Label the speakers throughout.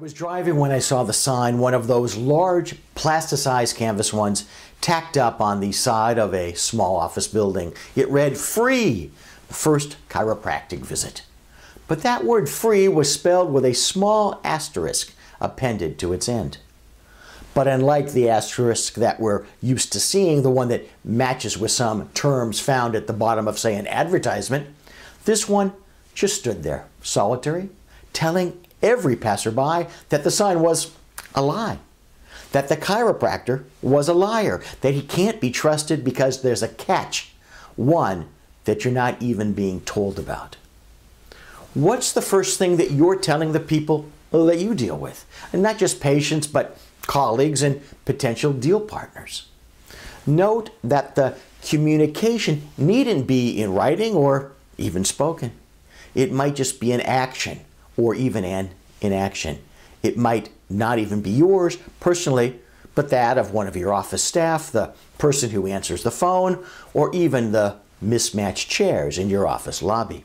Speaker 1: was driving when I saw the sign, one of those large plasticized canvas ones tacked up on the side of a small office building. It read free, first chiropractic visit. But that word free was spelled with a small asterisk appended to its end. But unlike the asterisk that we're used to seeing, the one that matches with some terms found at the bottom of, say, an advertisement, this one just stood there, solitary, telling every passerby that the sign was a lie, that the chiropractor was a liar, that he can't be trusted because there's a catch, one that you're not even being told about. What's the first thing that you're telling the people that you deal with? And not just patients, but colleagues and potential deal partners. Note that the communication needn't be in writing or even spoken. It might just be an action or even an inaction. It might not even be yours personally, but that of one of your office staff, the person who answers the phone, or even the mismatched chairs in your office lobby.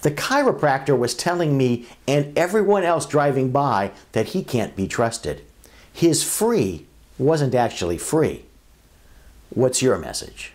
Speaker 1: The chiropractor was telling me and everyone else driving by that he can't be trusted. His free wasn't actually free. What's your message?